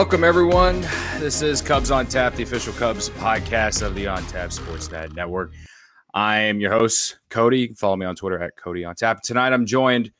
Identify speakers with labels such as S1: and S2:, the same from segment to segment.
S1: welcome everyone. This is Cubs on Tap, the official Cubs podcast of the On Tap Sportsnet Network. I am your host, Cody. You can follow me on Twitter at Cody on Tap. Tonight, I'm joined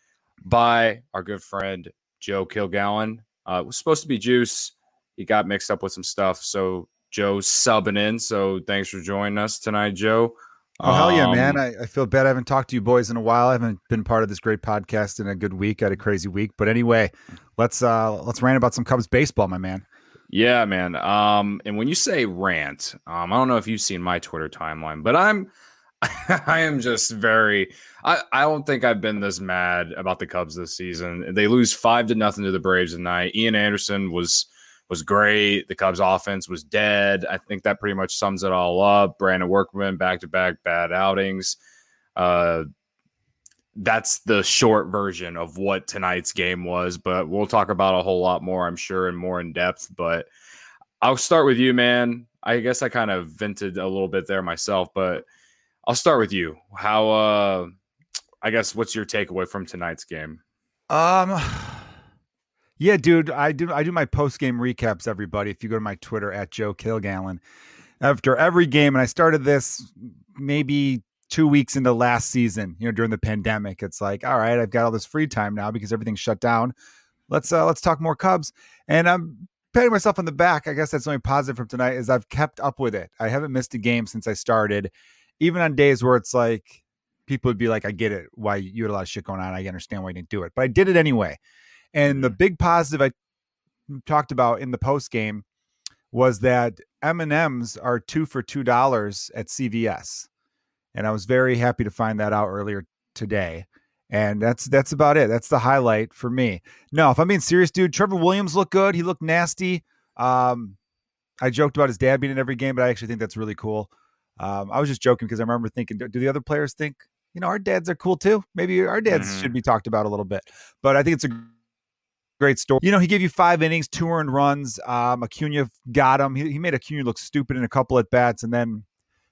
S1: by our good friend Joe Kilgallen. Uh, it was supposed to be Juice. He got mixed up with some stuff, so Joe's subbing in. So thanks for joining us tonight, Joe.
S2: Oh hell yeah, man! Um, I, I, feel bad I haven't talked to you boys in a while. I haven't been part of this great podcast in a good week. I had a crazy week, but anyway, let's uh let's rant about some Cubs baseball, my man.
S1: Yeah, man. Um, and when you say rant, um, I don't know if you've seen my Twitter timeline, but I'm I am just very I, I don't think I've been this mad about the Cubs this season. They lose five to nothing to the Braves tonight. Ian Anderson was was great. The Cubs offense was dead. I think that pretty much sums it all up. Brandon Workman back to back bad outings. Uh, that's the short version of what tonight's game was, but we'll talk about a whole lot more, I'm sure, and more in depth. But I'll start with you, man. I guess I kind of vented a little bit there myself, but I'll start with you. How uh I guess what's your takeaway from tonight's game?
S2: Um yeah, dude, I do I do my post game recaps. Everybody, if you go to my Twitter at Joe Kilgallen, after every game, and I started this maybe two weeks into last season. You know, during the pandemic, it's like, all right, I've got all this free time now because everything's shut down. Let's uh let's talk more Cubs, and I'm patting myself on the back. I guess that's the only positive from tonight is I've kept up with it. I haven't missed a game since I started, even on days where it's like people would be like, I get it, why you had a lot of shit going on. I understand why you didn't do it, but I did it anyway. And the big positive I talked about in the post game was that M and M's are two for two dollars at CVS, and I was very happy to find that out earlier today. And that's that's about it. That's the highlight for me. No, if I'm being serious, dude, Trevor Williams looked good. He looked nasty. Um, I joked about his dad being in every game, but I actually think that's really cool. Um, I was just joking because I remember thinking, do, do, the other players think, you know, our dads are cool too? Maybe our dads mm-hmm. should be talked about a little bit. But I think it's a great story. You know, he gave you five innings, two earned runs. Um, Acuna got him. He, he made Acuna look stupid in a couple at bats, and then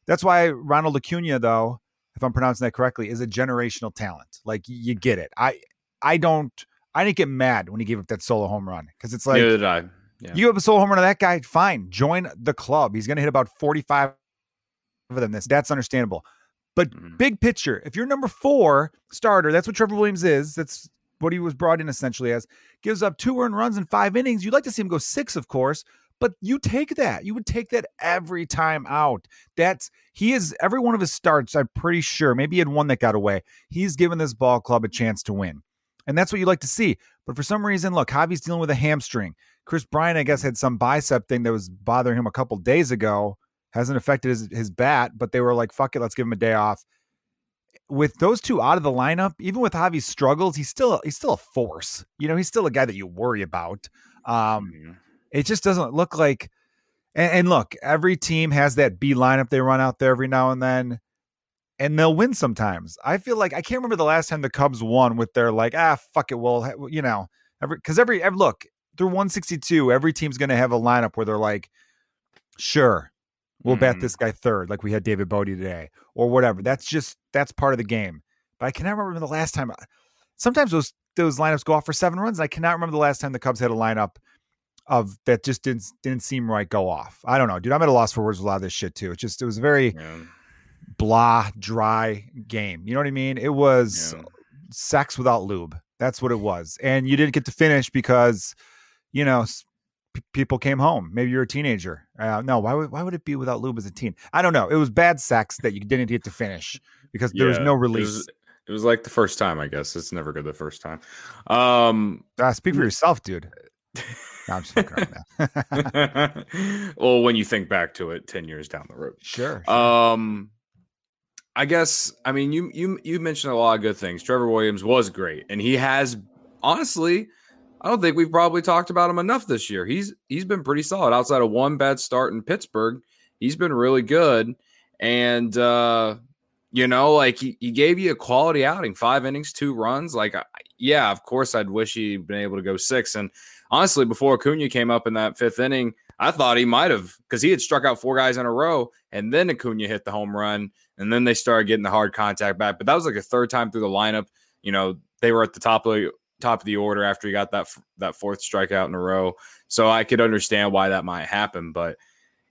S2: that's why Ronald Acuna, though, if I'm pronouncing that correctly, is a generational talent. Like you get it. I I don't. I didn't get mad when he gave up that solo home run because it's like
S1: did I.
S2: Yeah. you have a solo home run to that guy. Fine, join the club. He's going to hit about 45 of them. This that's understandable. But mm-hmm. big picture, if you're number four starter, that's what Trevor Williams is. That's what he was brought in essentially as, gives up two earned runs in five innings. You'd like to see him go six, of course, but you take that. You would take that every time out. That's he is every one of his starts, I'm pretty sure. Maybe he had one that got away. He's given this ball club a chance to win. And that's what you'd like to see. But for some reason, look, Javi's dealing with a hamstring. Kris Bryant, I guess, had some bicep thing that was bothering him a couple days ago. Hasn't affected his, his bat, but they were like, fuck it, let's give him a day off with those two out of the lineup, even with Javi's struggles, he's still he's still a force. You know, he's still a guy that you worry about. Um, mm-hmm. It just doesn't look like. And, and, look, every team has that B lineup they run out there every now and then, and they'll win sometimes. I feel like I can't remember the last time the Cubs won with their like ah fuck it, well you know every because every, every look they're 162. Every team's going to have a lineup where they're like, sure, We'll mm. bet this guy third, like we had David Bote today, or whatever. That's just that's part of the game. But I cannot remember the last time. Uh, sometimes those those lineups go off for seven runs. I cannot remember the last time the Cubs had a lineup of that just didn't didn't seem right go off. I don't know, dude. I'm at a loss for words with a lot of this shit too. It just it was a very yeah. blah, dry game. You know what I mean? It was yeah. sex without lube. That's what it was. And you didn't get to finish because, you know, people came home. Maybe you're a teenager. Uh, no, why would why would it be without lube as a teen? I don't know. It was bad sex that you didn't get to finish because there was no release.
S1: It was, it was, like the first time, I guess. It's never good the first time. Um,
S2: uh, speak for yourself, dude. No, I'm just
S1: well, when you think back to it, ten years down the road,
S2: sure,
S1: sure. Um, I guess. I mean, you you you mentioned a lot of good things. Trevor Williams was great, and he has honestly I don't think we've probably talked about him enough this year. He's he's been pretty solid outside of one bad start in Pittsburgh. He's been really good. And uh, you know, like he, he gave you a quality outing, five innings, two runs. Like, yeah, of course, I'd wish he'd been able to go six. And honestly, before Acuna came up in that fifth inning, I thought he might have because he had struck out four guys in a row, and then Acuna hit the home run, and then they started getting the hard contact back. But that was like a third time through the lineup. You know, they were at the top of the top of the order after he got that that fourth strikeout in a row. So I could understand why that might happen, but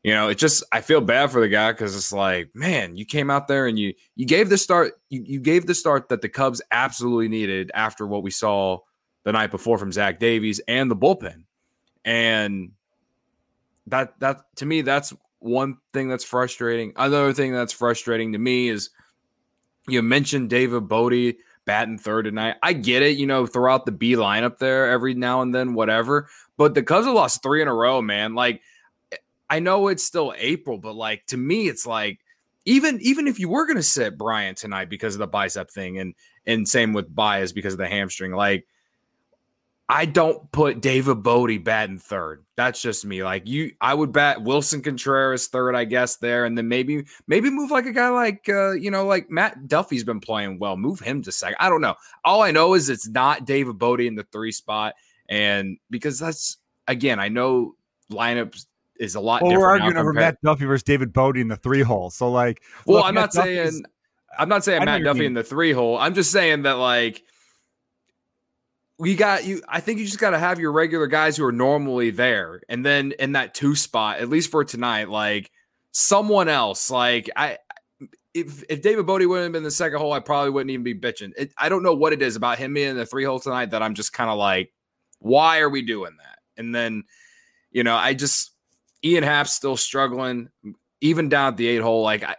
S1: you know, it just I feel bad for the guy because it's like, man, you came out there and you you gave the start you, you gave the start that the Cubs absolutely needed after what we saw the night before from Zach Davies and the bullpen. And that that to me, that's one thing that's frustrating. Another thing that's frustrating to me is you mentioned David Bote batting third tonight. I get it, you know, throughout the B lineup there every now and then, whatever. But the Cubs have lost three in a row, man. Like I know it's still April, but like to me, it's like even even if you were gonna sit Bryant tonight because of the bicep thing, and and same with Baez because of the hamstring, like I don't put David Bote batting third. That's just me. Like you, I would bat Willson Contreras third, I guess there, and then maybe maybe move like a guy like uh, you know like Matt Duffy's been playing well. Move him to second. I don't know. All I know is it's not David Bote in the three spot, and because that's again, I know lineups is a lot.
S2: Well, we're arguing over Matt Duffy versus David Bote in the three hole. So like,
S1: well, look, I'm Matt not Duffy's, saying I'm not saying Matt Duffy in the three hole. I'm just saying that like we got you. I think you just got to have your regular guys who are normally there, and then in that two spot, at least for tonight, like someone else. Like I, if if David Bote wouldn't have been the second hole, I probably wouldn't even be bitching. It, I don't know what it is about him being in the three hole tonight that I'm just kind of like, why are we doing that? And then, you know, I just Ian Happ's still struggling, even down at the eight hole. Like I,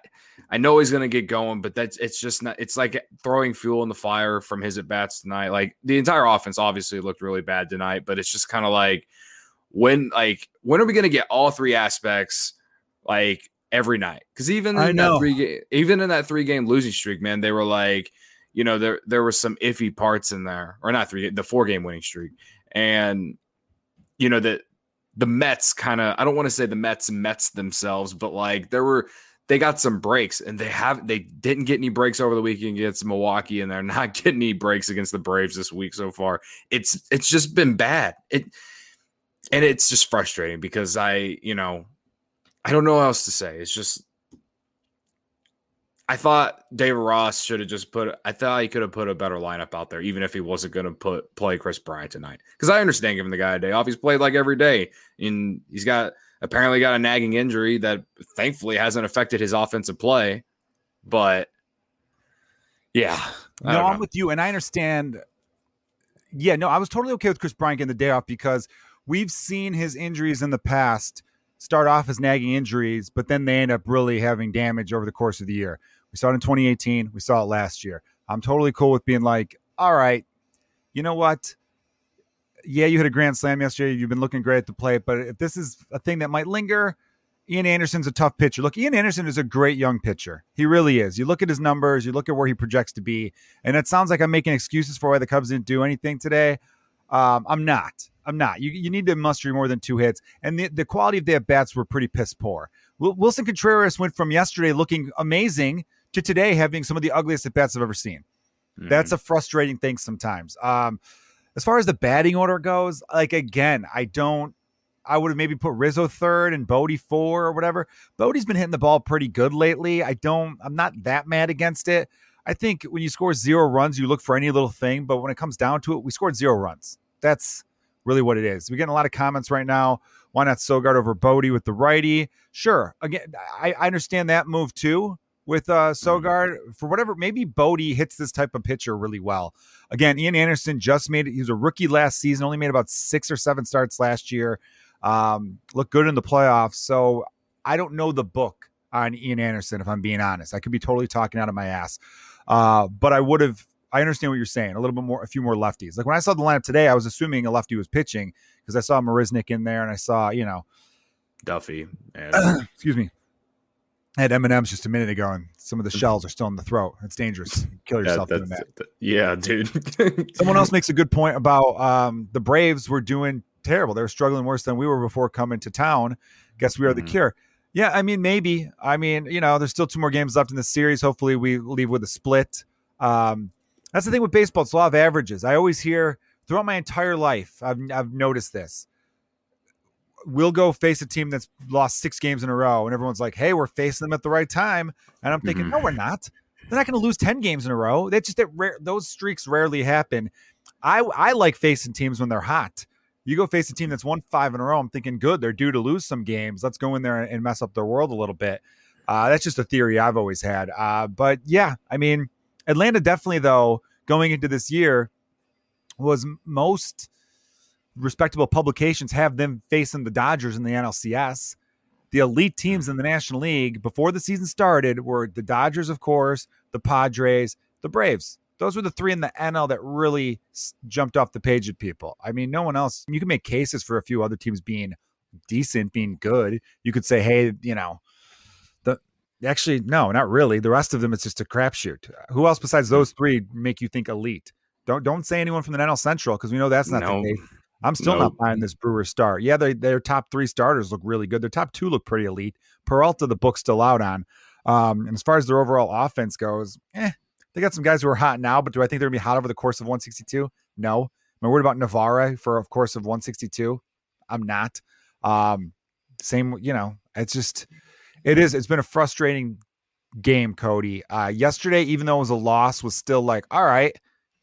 S1: I know he's going to get going, but that's it's just not. It's like throwing fuel in the fire from his at bats tonight. Like the entire offense obviously looked really bad tonight, but it's just kind of like when like when are we going to get all three aspects like every night? Because even in that three even in that three game losing streak, man, they were like, you know, there there were some iffy parts in there, or not three, the four game winning streak, and you know that the Mets kind of I don't want to say the Mets Mets themselves, but like there were they got some breaks and they have they didn't get any breaks over the weekend against Milwaukee and they're not getting any breaks against the Braves this week so far. It's it's just been bad. It and it's just frustrating because I, you know, I don't know what else to say. It's just I thought David Ross should have just put. I thought he could have put a better lineup out there, even if he wasn't to put play Kris Bryant tonight. Because I understand giving the guy a day off. He's played like every day, and he's got apparently got a nagging injury that thankfully hasn't affected his offensive play. But yeah,
S2: no, I'm with you, and I understand. Yeah, no, I was totally okay with Kris Bryant getting the day off because we've seen his injuries in the past start off as nagging injuries, but then they end up really having damage over the course of the year. We saw it in 2018. We saw it last year. I'm totally cool with being like, all right, you know what? Yeah, you hit a grand slam yesterday. You've been looking great at the plate, but if this is a thing that might linger, Ian Anderson's a tough pitcher. Look, Ian Anderson is a great young pitcher. He really is. You look at his numbers, you look at where he projects to be, and it sounds like I'm making excuses for why the Cubs didn't do anything today. Um, I'm not. I'm not. You, you need to muster more than two hits, and the, the quality of their bats were pretty piss poor. Willson Contreras went from yesterday looking amazing to today having some of the ugliest at bats I've ever seen. Mm. That's a frustrating thing sometimes. Um, as far as the batting order goes, like again, I don't. I would have maybe put Rizzo third and Bote four or whatever. Bote's been hitting the ball pretty good lately. I don't. I'm not that mad against it. I think when you score zero runs, you look for any little thing. But when it comes down to it, we scored zero runs. That's really what it is. We're getting a lot of comments right now. Why not Sogard over Bote with the righty? Sure. Again, I, I understand that move too with uh, mm-hmm. Sogard for whatever. Maybe Bote hits this type of pitcher really well. Again, Ian Anderson just made it. He was a rookie last season, only made about six or seven starts last year. Um, looked good in the playoffs. So I don't know the book on Ian Anderson, if I'm being honest. I could be totally talking out of my ass. Uh, but I would have I understand what you're saying. A little bit more, a few more lefties. Like when I saw the lineup today, I was assuming a lefty was pitching because I saw Marisnick in there and I saw, you know,
S1: Duffy. And-
S2: excuse me. I had M and M's just a minute ago, and some of the shells are still in the throat. It's dangerous. You kill yourself doing that.
S1: Yeah, dude.
S2: Someone else makes a good point about um, the Braves were doing terrible. They were struggling worse than we were before coming to town. Guess we are mm-hmm. the cure. Yeah, I mean, maybe. I mean, you know, there's still two more games left in the series. Hopefully, we leave with a split. Um, that's the thing with baseball. It's a lot of averages. I always hear throughout my entire life, I've, I've noticed this. We'll go face a team that's lost six games in a row, and everyone's like, hey, we're facing them at the right time. And I'm thinking, mm-hmm. no, we're not. They're not going to lose 10 games in a row. That's just that rare, those streaks rarely happen. I I like facing teams when they're hot. You go face a team that's won five in a row. I'm thinking, good, they're due to lose some games. Let's go in there and mess up their world a little bit. Uh, that's just a theory I've always had. Uh, but yeah, I mean, Atlanta definitely though going into this year was most respectable publications have them facing the Dodgers in the NLCS. The elite teams hmm. in the National League before the season started were the Dodgers, of course, the Padres, the Braves. Those were the three in the NL that really jumped off the page at people. I mean, no one else. You can make cases for a few other teams being decent, being good. You could say, hey, you know, the actually no, not really. The rest of them, it's just a crapshoot. Who else besides hmm. those three make you think elite? Don't don't say anyone from the NL Central because we know that's not no. the case. I'm still nope. not buying this Brewer start. Yeah, they, their top three starters look really good. Their top two look pretty elite. Peralta, the book's still out on. Um, and as far as their overall offense goes, eh, they got some guys who are hot now, but do I think they're gonna be hot over the course of 162? No. Am I worried about Navarre for a course of 162? I'm not. Um, same, you know, it's just it is. It's been a frustrating game, Cody. Uh, yesterday, even though it was a loss, was still like, all right,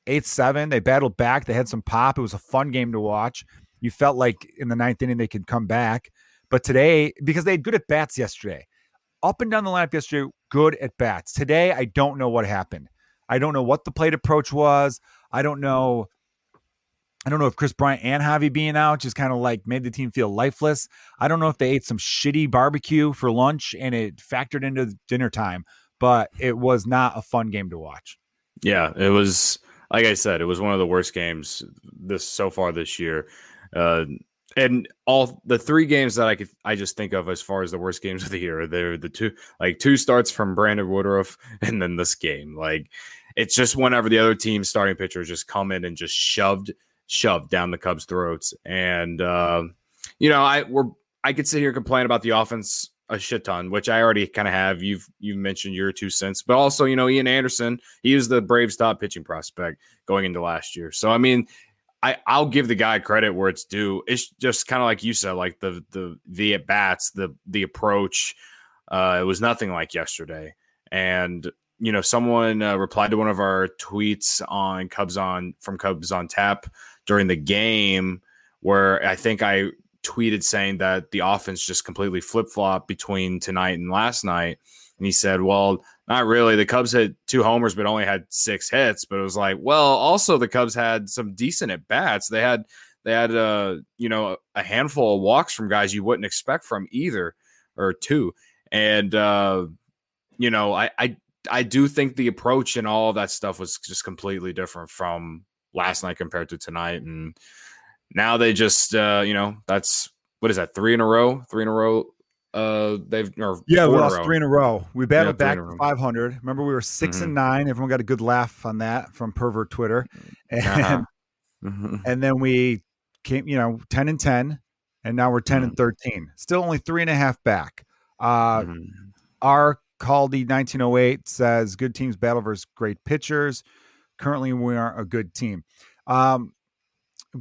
S2: eight seven. They battled back. They had some pop. It was a fun game to watch. You felt like in the ninth inning they could come back, but today because they had good at bats yesterday, up and down the lineup yesterday, good at bats. Today, I don't know what happened. I don't know what the plate approach was. I don't know. I don't know if Kris Bryant and Javi being out just kind of like made the team feel lifeless. I don't know if they ate some shitty barbecue for lunch and it factored into dinner time, but it was not a fun game to watch.
S1: Yeah, it was like I said, it was one of the worst games this so far this year. Uh, and all the three games that I could I just think of as far as the worst games of the year, they're the two like two starts from Brandon Woodruff and then this game. Like it's just whenever the other team's starting pitchers just come in and just shoved shoved down the Cubs' throats. And uh, you know, I we're I could sit here and complain about the offense a shit ton, which I already kind of have. You've you've mentioned your two cents, but also you know Ian Anderson, he was the Braves top pitching prospect going into last year. So I mean, I I'll give the guy credit where it's due. It's just kind of like you said, like the the the at bats, the the approach. Uh, it was nothing like yesterday, and you know someone uh, replied to one of our tweets on Cubs on from Cubs on Tap during the game where I think I tweeted saying that the offense just completely flip flopped between tonight and last night. And he said, well, not really. The Cubs had two homers, but only had six hits. But it was like, well, also the Cubs had some decent at bats. They had they had uh, you know a handful of walks from guys you wouldn't expect from either or two. And uh, you know, I I I do think the approach and all that stuff was just completely different from last night compared to tonight. And now they just uh, you know that's what is that three in a row, three in a row. Uh, they've or
S2: yeah, we lost in three in a row. We battled yeah, back to 500. Remember, we were 6 mm-hmm. and nine. Everyone got a good laugh on that from pervert Twitter, and uh-huh. mm-hmm. and then we came, you know, 10 and 10, and now we're 10 mm-hmm. and 13. Still only three and a half back. Uh, mm-hmm. our Caldy 1908 says good teams battle versus great pitchers. Currently, we are a good team. Um,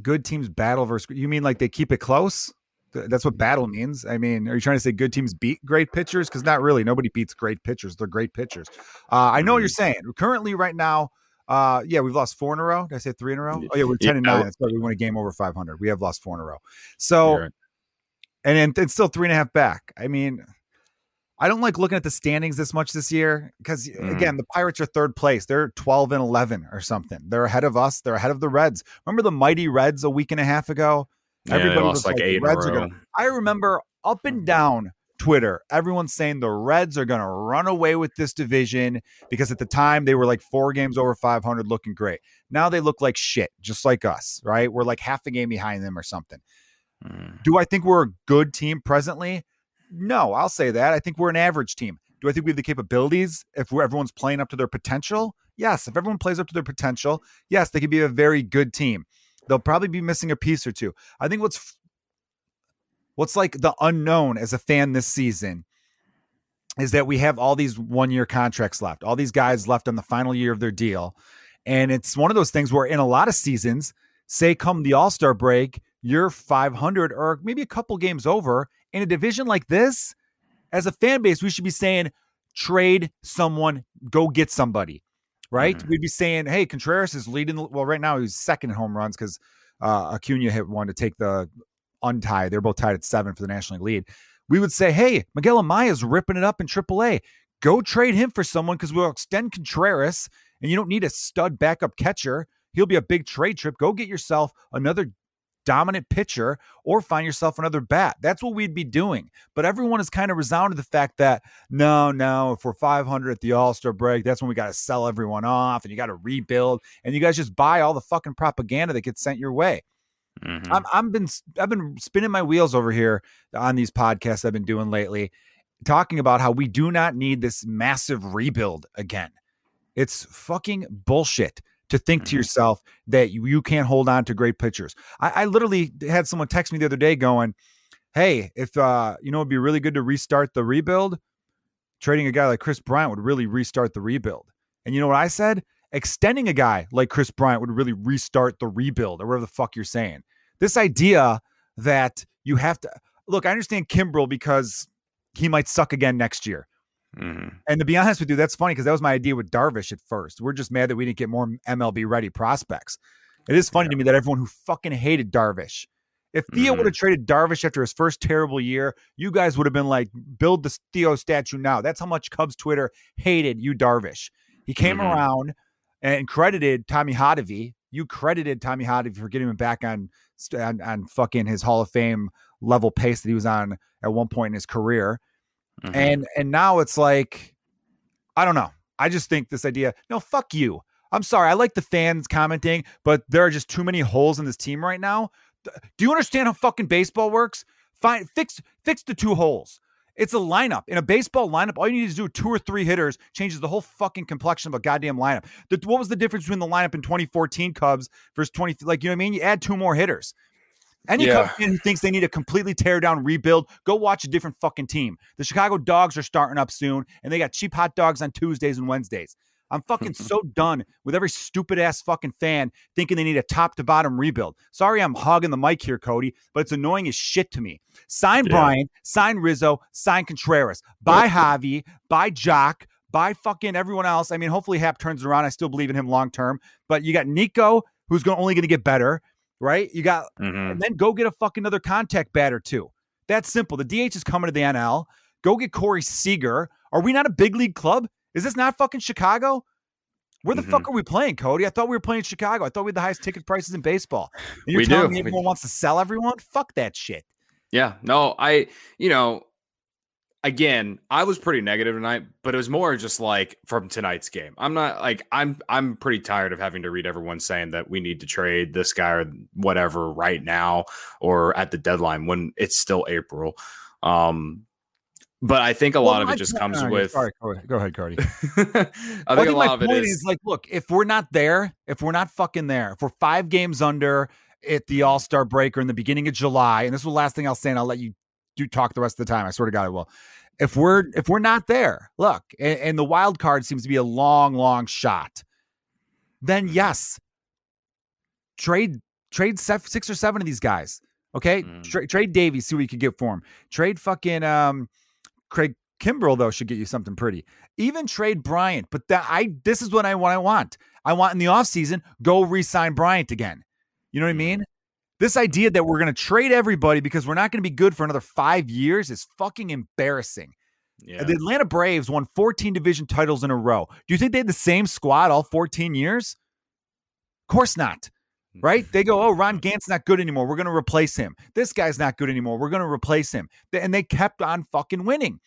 S2: good teams battle versus you mean like they keep it close? That's what battle means? I mean are you trying to say good teams beat great pitchers? Because not really nobody beats great pitchers they're great pitchers. Uh, i know what you're mm-hmm. saying. Currently right now uh, yeah we've lost four in a row? Did i say three in a row? Oh yeah we're 10 yeah, and 9 that's we won a game over 500 we have lost four in a row. So right. and, and it's still three and a half back. I mean I don't like looking at the standings this much this year because mm. again, the Pirates are third place. They're 12 and 11 or something. They're ahead of us. They're ahead of the Reds. Remember the mighty Reds a week and a half ago?
S1: Yeah, Everybody was like, eight Reds are
S2: gonna, I remember up and down Twitter, everyone's saying the Reds are going to run away with this division because at the time they were like four games over 500 looking great. Now they look like shit, just like us, right? We're like half a game behind them or something. Mm. Do I think we're a good team presently? No, I'll say that. I think we're an average team. Do I think we have the capabilities if everyone's playing up to their potential? Yes. If everyone plays up to their potential, yes, they could be a very good team. They'll probably be missing a piece or two. I think what's what's like the unknown as a fan this season is that we have all these one year contracts left, all these guys left on the final year of their deal. And it's one of those things where in a lot of seasons, say come the All Star break, you're 500 or maybe a couple games over in a division like this. As a fan base, we should be saying, trade someone, go get somebody, right? Mm-hmm. We'd be saying, hey, Contreras is leading. Well, right now he's second in home runs because uh, Acuna hit one to take the untie. They're both tied at seven for the National League lead. We would say, hey, Miguel Amaya's ripping it up in AAA. Go trade him for someone because we'll extend Contreras and you don't need a stud backup catcher. He'll be a big trade trip. Go get yourself another dominant pitcher or find yourself another bat. That's what we'd be doing. But everyone is kind of resounded the fact that no, no, if we're 500 at the All Star break, that's when we got to sell everyone off and you got to rebuild. And you guys just buy all the fucking propaganda that gets sent your way. Mm-hmm. I'm, I'm been I've been spinning my wheels over here on these podcasts I've been doing lately, talking about how we do not need this massive rebuild again. It's fucking bullshit to think to mm-hmm. yourself that you, you can't hold on to great pitchers. I, I literally had someone text me the other day going, Hey, if uh, you know, it'd be really good to restart the rebuild. Trading a guy like Kris Bryant would really restart the rebuild. And you know what I said? Extending a guy like Kris Bryant would really restart the rebuild or whatever the fuck you're saying. This idea that you have to look, I understand Kimbrel because he might suck again next year. Mm-hmm. And to be honest with you, that's funny because that was my idea with Darvish at first. We're just mad that we didn't get more MLB ready prospects. It is funny yeah. to me that everyone who fucking hated Darvish, if Theo mm-hmm. would have traded Darvish after his first terrible year, you guys would have been like, build the Theo statue now. That's how much Cubs Twitter hated you, Darvish. He came mm-hmm. around and credited Tommy Hotovy. You credited Tommy Hotovy for getting him back on, on on fucking his Hall of Fame level pace that he was on at one point in his career. Mm-hmm. And and now it's like, I don't know. I just think this idea, no, fuck you. I'm sorry. I like the fans commenting, but there are just too many holes in this team right now. Do you understand how fucking baseball works? Find fix fix the two holes. It's a lineup. In a baseball lineup, all you need to do two or three hitters changes the whole fucking complexion of a goddamn lineup. The, what was the difference between the lineup in 2014 Cubs versus 20? Like, you know what I mean? You add two more hitters. Any yeah. fan who thinks they need to completely tear down, rebuild, go watch a different fucking team. The Chicago Dogs are starting up soon, and they got cheap hot dogs on Tuesdays and Wednesdays. I'm fucking so done with every stupid ass fucking fan thinking they need a top to bottom rebuild. Sorry, I'm hogging the mic here, Cody, but it's annoying as shit to me. Sign yeah. Bryant, sign Rizzo, sign Contreras, buy Javi, buy Joc, buy fucking everyone else. I mean, hopefully Happ turns around. I still believe in him long term, but you got Nico, who's only going to get better right? You got, mm-hmm. and then go get a fucking other contact batter too. That's simple. The DH is coming to the NL. Go get Corey Seager. Are we not a big league club? Is this not fucking Chicago? Where the mm-hmm. fuck are we playing, Cody? I thought we were playing Chicago. I thought we had the highest ticket prices in baseball. And you're we telling do. me everyone we... wants to sell everyone? Fuck that shit.
S1: Yeah. No, I, you know, again, I was pretty negative tonight, but it was more just like from tonight's game. I'm not like I'm I'm pretty tired of having to read everyone saying that we need to trade this guy or whatever right now or at the deadline when it's still April. Um but I think a well, lot of it just comes with.
S2: Sorry, go ahead, Cardi. I think well, a lot of it is... is like, look, if we're not there, if we're not fucking there, if we're five games under at the All Star break or in the beginning of July, and this is the last thing I'll say, and I'll let you do talk the rest of the time. I swear to God, I will if we're if we're not there, look, and, and, the wild card seems to be a long, long shot. Then mm-hmm. yes, trade trade six or seven of these guys. Okay, mm. Tra- trade Davies, see what you could get for him. Trade fucking um, Craig Kimbrel though should get you something pretty. Even trade Bryant, but that I this is what I what I want. I want in the offseason, go re-sign Bryant again. You know what. I mean? This idea that we're going to trade everybody because we're not going to be good for another five years is fucking embarrassing. Uh, yeah. The Atlanta Braves won 14 division titles in a row. Do you think they had the same squad all 14 years? Of course not. Right? They go, oh, Ron Gant's not good anymore. We're going to replace him. This guy's not good anymore. We're going to replace him. And they kept on fucking winning.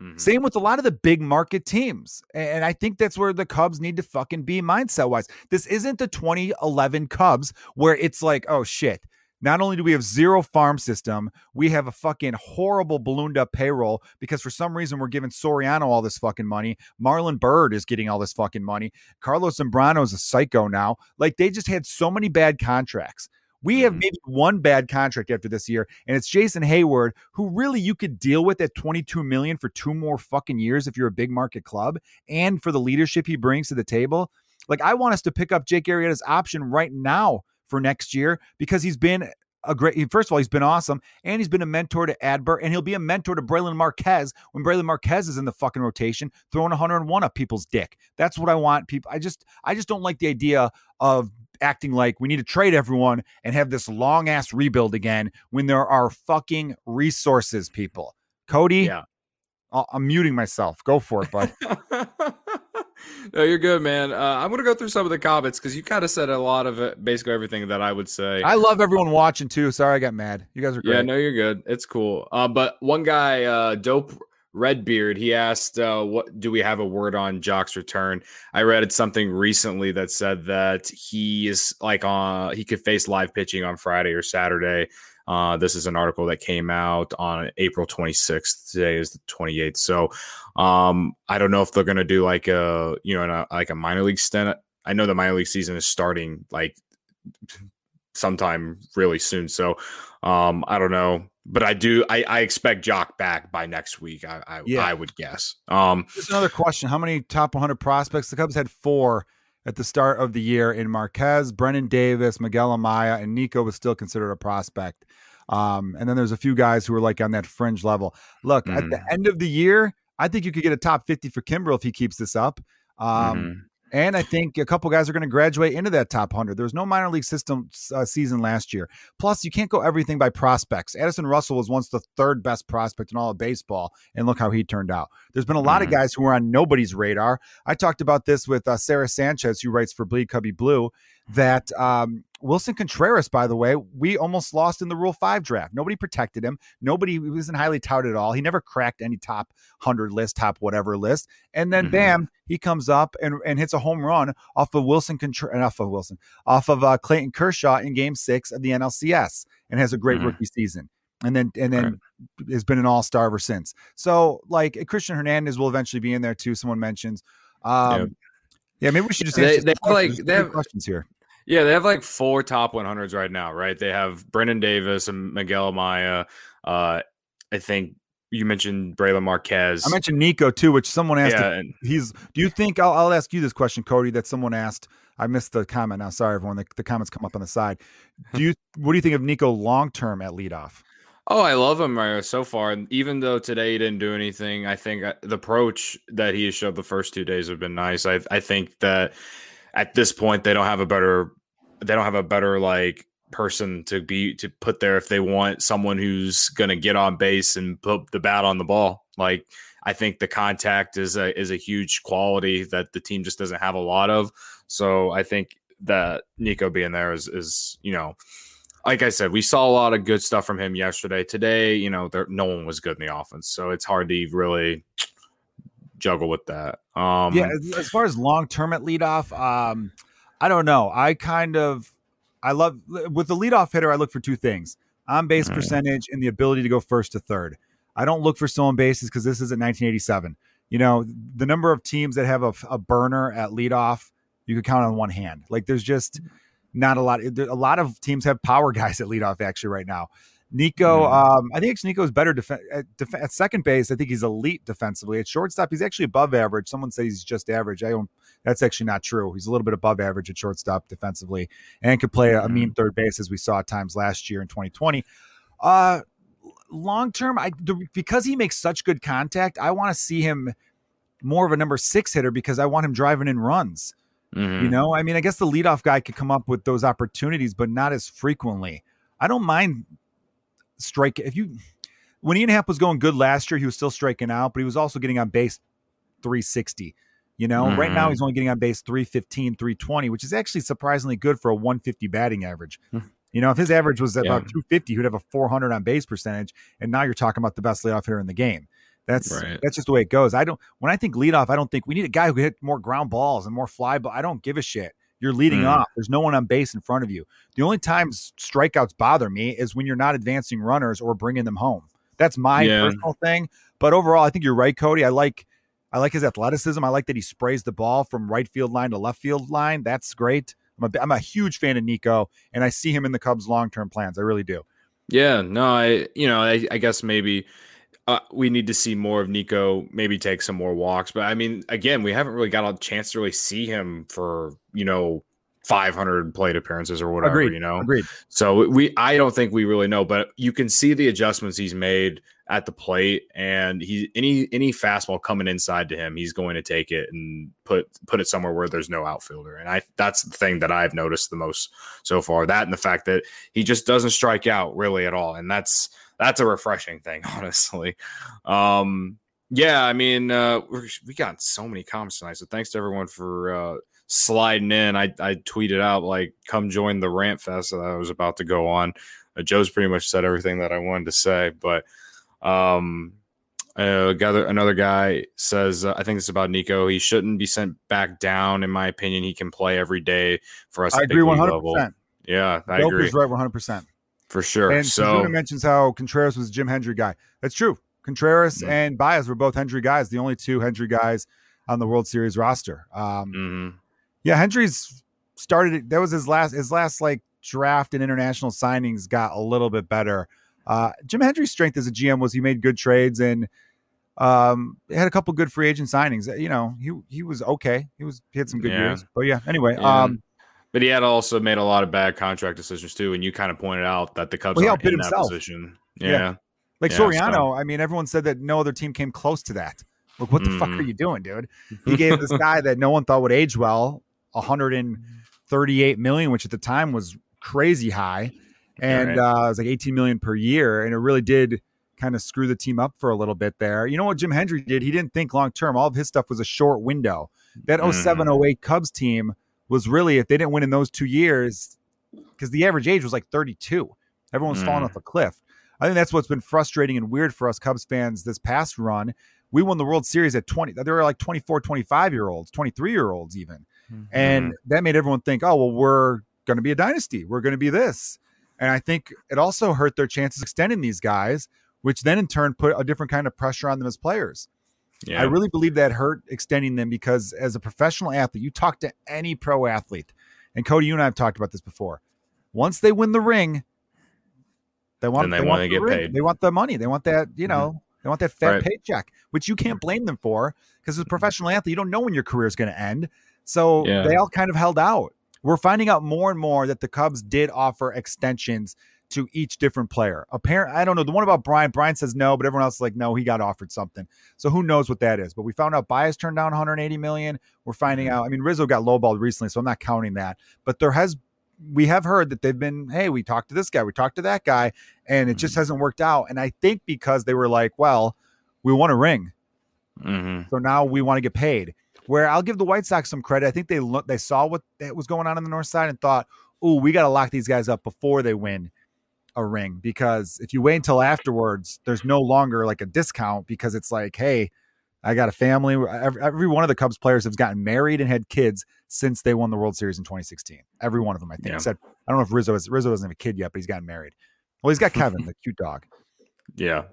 S2: Mm-hmm. Same with a lot of the big market teams. And I think that's where the Cubs need to fucking be mindset wise. This isn't the 2011 Cubs where it's like, oh shit. Not only do we have zero farm system, we have a fucking horrible ballooned up payroll because for some reason we're giving Soriano all this fucking money. Marlon Byrd is getting all this fucking money. Carlos Zambrano is a psycho now. Like they just had so many bad contracts. We have mm-hmm. maybe one bad contract after this year, and it's Jason Heyward, who really you could deal with at 22 million for two more fucking years if you're a big market club, and for the leadership he brings to the table. Like I want us to pick up Jake Arrieta's option right now for next year because he's been a great. First of all, he's been awesome, and he's been a mentor to Adbert, and he'll be a mentor to Brailyn Marquez when Brailyn Marquez is in the fucking rotation, throwing 101 up people's dick. That's what I want. People, I just, I just don't like the idea of acting like we need to trade everyone and have this long ass rebuild again when there are fucking resources. People, Cody.
S1: Yeah.
S2: I'm muting myself. Go for it, bud.
S1: no, you're good, man. Uh, I'm gonna go through some of the comments because you kind of said a lot of it, basically everything that I would say.
S2: I love everyone watching too. Sorry, I got mad. You guys are great.
S1: Yeah, no, you're good. It's cool. Uh, but one guy, uh, dope Redbeard, he asked, uh, "What do we have a word on Joc's return?" I read something recently that said that he is like on he could face live pitching on Friday or Saturday. Uh, this is an article that came out on April 26th. Today is the 28th. So um, I don't know if they're to do like a, you know, a, like a minor league stint. I know the minor league season is starting like sometime really soon. So um, I don't know. But I do. I, I expect Joc back by next week. I I, yeah. I would guess. Um,
S2: Just another question: How many top 100 prospects? The Cubs had four at the start of the year in Marquez, Brennen Davis, Miguel Amaya, and Nico was still considered a prospect. Um, and then there's a few guys who are like on that fringe level. Look, mm. at the mm. end of the year, I think you could get a top 50 for Kimbrel if he keeps this up. Um, mm-hmm. And I think a couple guys are going to graduate into that top 100. There was no minor league system uh, season last year. Plus, you can't go everything by prospects. Addison Russell was once the third best prospect in all of baseball, and look how he turned out. There's been a lot mm-hmm. of guys who were on nobody's radar. I talked about this with uh, Sarah Sanchez, who writes for Bleed Cubbie Blue, that um, Willson Contreras, by the way, we almost lost in the Rule 5 draft. Nobody protected him. Nobody he wasn't highly touted at all. He never cracked any top 100 list, top whatever list. And then, mm-hmm. bam, he comes up and, and hits a home run off of Willson Contreras, off of Willson, off of uh, Clayton Kershaw in game six of the NLCS and has a great mm-hmm. rookie season. And then, and then right. has been an all star ever since. So, like, Cristian Hernandez will eventually be in there too. Someone mentions. Um, yep. Yeah, maybe we should just
S1: they, they have like they have
S2: questions here.
S1: Yeah, they have like four top 100s right now, right? They have Brennen Davis and Miguel Amaya. Uh, I think you mentioned Brailyn Marquez.
S2: I mentioned Nico too, which someone asked. Yeah, he's. Do you think I'll, I'll, ask you this question, Cody? That someone asked. I missed the comment. Now, sorry, everyone. The, the comments come up on the side. Do you? what do you think of Nico long term at leadoff?
S1: Oh, I love him uh, so far. And even though today he didn't do anything, I think uh, the approach that he has showed the first two days have been nice. I I think that at this point they don't have a better they don't have a better like person to be to put there if they want someone who's going to get on base and put the bat on the ball. Like I think the contact is a is a huge quality that the team just doesn't have a lot of. So I think that Nico being there is is you know like I said, we saw a lot of good stuff from him yesterday. Today, you know, there, no one was good in the offense, so it's hard to really juggle with that. Um,
S2: yeah, as far as long term at leadoff, um, I don't know. I kind of I love with the leadoff hitter. I look for two things: on base percentage and the ability to go first to third. I don't look for stolen bases because this isn't 1987. You know, the number of teams that have a, a burner at leadoff, you could count on one hand. Like, there's just not a lot. A lot of teams have power guys at leadoff actually right now. Nico, mm. um, I think actually Nico is better def- at, def- at, second base. I think he's elite defensively. At shortstop, he's actually above average. Someone says he's just average. I don't. That's actually not true. He's a little bit above average at shortstop defensively, and could play a, a mean mm-hmm. third base as we saw at times last year in 2020. Uh, long term, I because he makes such good contact, I want to see him more of a number six hitter because I want him driving in runs. Mm-hmm. You know, I mean, I guess the leadoff guy could come up with those opportunities, but not as frequently. I don't mind strike. If you when Ian Happ was going good last year, he was still striking out, but he was also getting on base 360. You know, mm-hmm. right now mm-hmm. he's only getting on base 315, 320, which is actually surprisingly good for a 150 batting average. Hmm. you know, if his average was yeah. about 250, he'd have a 400 on base percentage, and now you're talking about the best leadoff hitter in the game. That's right. that's just the way it goes. I don't when I think leadoff, I don't think we need a guy who can hit more ground balls and more fly ball. I don't give a shit. You're leading mm. off. There's no one on base in front of you. The only times strikeouts bother me is when you're not advancing runners or bringing them home. That's my yeah. personal thing. But overall, I think you're right, Cody. I like I like his athleticism. I like that he sprays the ball from right field line to left field line. That's great. I'm a, I'm a huge fan of Nico, and I see him in the Cubs' long term plans. I really do.
S1: Yeah, no, I you know I, I guess maybe uh, we need to see more of Nico, maybe take some more walks. But I mean, again, we haven't really got a chance to really see him for, you know, 500 plate appearances or whatever,
S2: Agreed.
S1: you know.
S2: Agreed.
S1: So we, I don't think we really know, but you can see the adjustments he's made at the plate, and he any any fastball coming inside to him, he's going to take it and put put it somewhere where there's no outfielder, and I that's the thing that I've noticed the most so far. That and the fact that he just doesn't strike out really at all, and that's that's a refreshing thing, honestly. Um, yeah, I mean, uh, we got so many comments tonight, so thanks to everyone for. Uh, sliding in. I, I tweeted out like, "Come join the rant fest." That I was about to go on. Uh, Joe's pretty much said everything that I wanted to say, but um, uh, another guy says, uh, "I think it's about Nico. He shouldn't be sent back down. In my opinion, he can play every day for us.
S2: I agree one hundred percent.
S1: Yeah, I agree.
S2: right one hundred percent
S1: for sure.
S2: And
S1: so
S2: mentions how Contreras was a Jim Hendry guy. That's true. Contreras
S1: Mhm.
S2: and Baez were both Hendry guys, the only two Hendry guys on the World Series roster. Um,
S1: mhm.
S2: Yeah, Hendry's started. That was his last. His last like draft and international signings got a little bit better. Uh, Jim Hendry's strength as a GM was he made good trades and um, he had a couple good free agent signings. You know, he he was okay. He was he had some good
S1: Yeah.
S2: years. But yeah, anyway,
S1: Yeah.
S2: um,
S1: but he had also made a lot of bad contract decisions too. And you kind of pointed out that the Cubs
S2: Well,
S1: aren't in that
S2: himself.
S1: position.
S2: Yeah.
S1: Yeah,
S2: like
S1: Yeah,
S2: Soriano.
S1: so-
S2: I mean, everyone said that no other team came close to that. Like, what the fuck
S1: Mhm.
S2: are you doing, dude? He gave this guy that no one thought would age well 138 million, which at the time was crazy high. And
S1: Right.
S2: uh, it was like 18 million per year. And it really did kind of screw the team up for a little bit there. You know what Jim Hendry did? He didn't think long term. All of his stuff was a short window. That 07 08 Cubs team was really, if they didn't win in those two years, because the average age was like 32, everyone's falling
S1: Mm.
S2: off a cliff. I think that's what's been frustrating and weird for us Cubs fans this past run. We won the World Series at 20. There were like 24, 25 year olds, 23 year olds even. Mm-hmm. And that made everyone think, oh, well, we're going to be a dynasty. We're going to be this. And I think it also hurt their chances extending these guys, which then in turn put a different kind of pressure on them as players.
S1: yeah.
S2: I really believe that hurt extending them because as a professional athlete, you talk to any pro athlete, and Cody, you and I have talked about this before. Once they win the ring, they want,
S1: Then they
S2: want
S1: wanna
S2: the
S1: get
S2: ring.
S1: paid.
S2: They want the money. They want that, you mm-hmm. know, they want that fat
S1: Right.
S2: paycheck, which you can't mm-hmm. blame them for because as a professional athlete, you don't know when your career is going to end. So
S1: Yeah.
S2: they all kind of held out. We're finding out more and more that the Cubs did offer extensions to each different player. Apparent, I don't know. The one about Brian, Brian says no, but everyone else is like, no, he got offered something. So who knows what that is? But we found out Baez turned down 180 million. We're finding out. I mean, Rizzo got lowballed recently, so I'm not counting that. But there has, we have heard that they've been, hey, we talked to this guy, we talked to that guy, and it just hasn't worked out. And I think because they were like, well, we want a ring,
S1: Mhm.
S2: so now we want to get paid. Where I'll give the White Sox some credit. I think they look, they saw what was going on on the north side and thought, oh, we got to lock these guys up before they win a ring because if you wait until afterwards, there's no longer like a discount because it's like, hey, I got a family. Every, every one of the Cubs players has gotten married and had kids since they won the World Series in 2016. Every one of them, I think.
S1: Yeah.
S2: Except I don't know if Rizzo is Rizzo doesn't have a kid yet, but he's gotten married. Well, he's got Kevin, the cute dog.
S1: Yeah.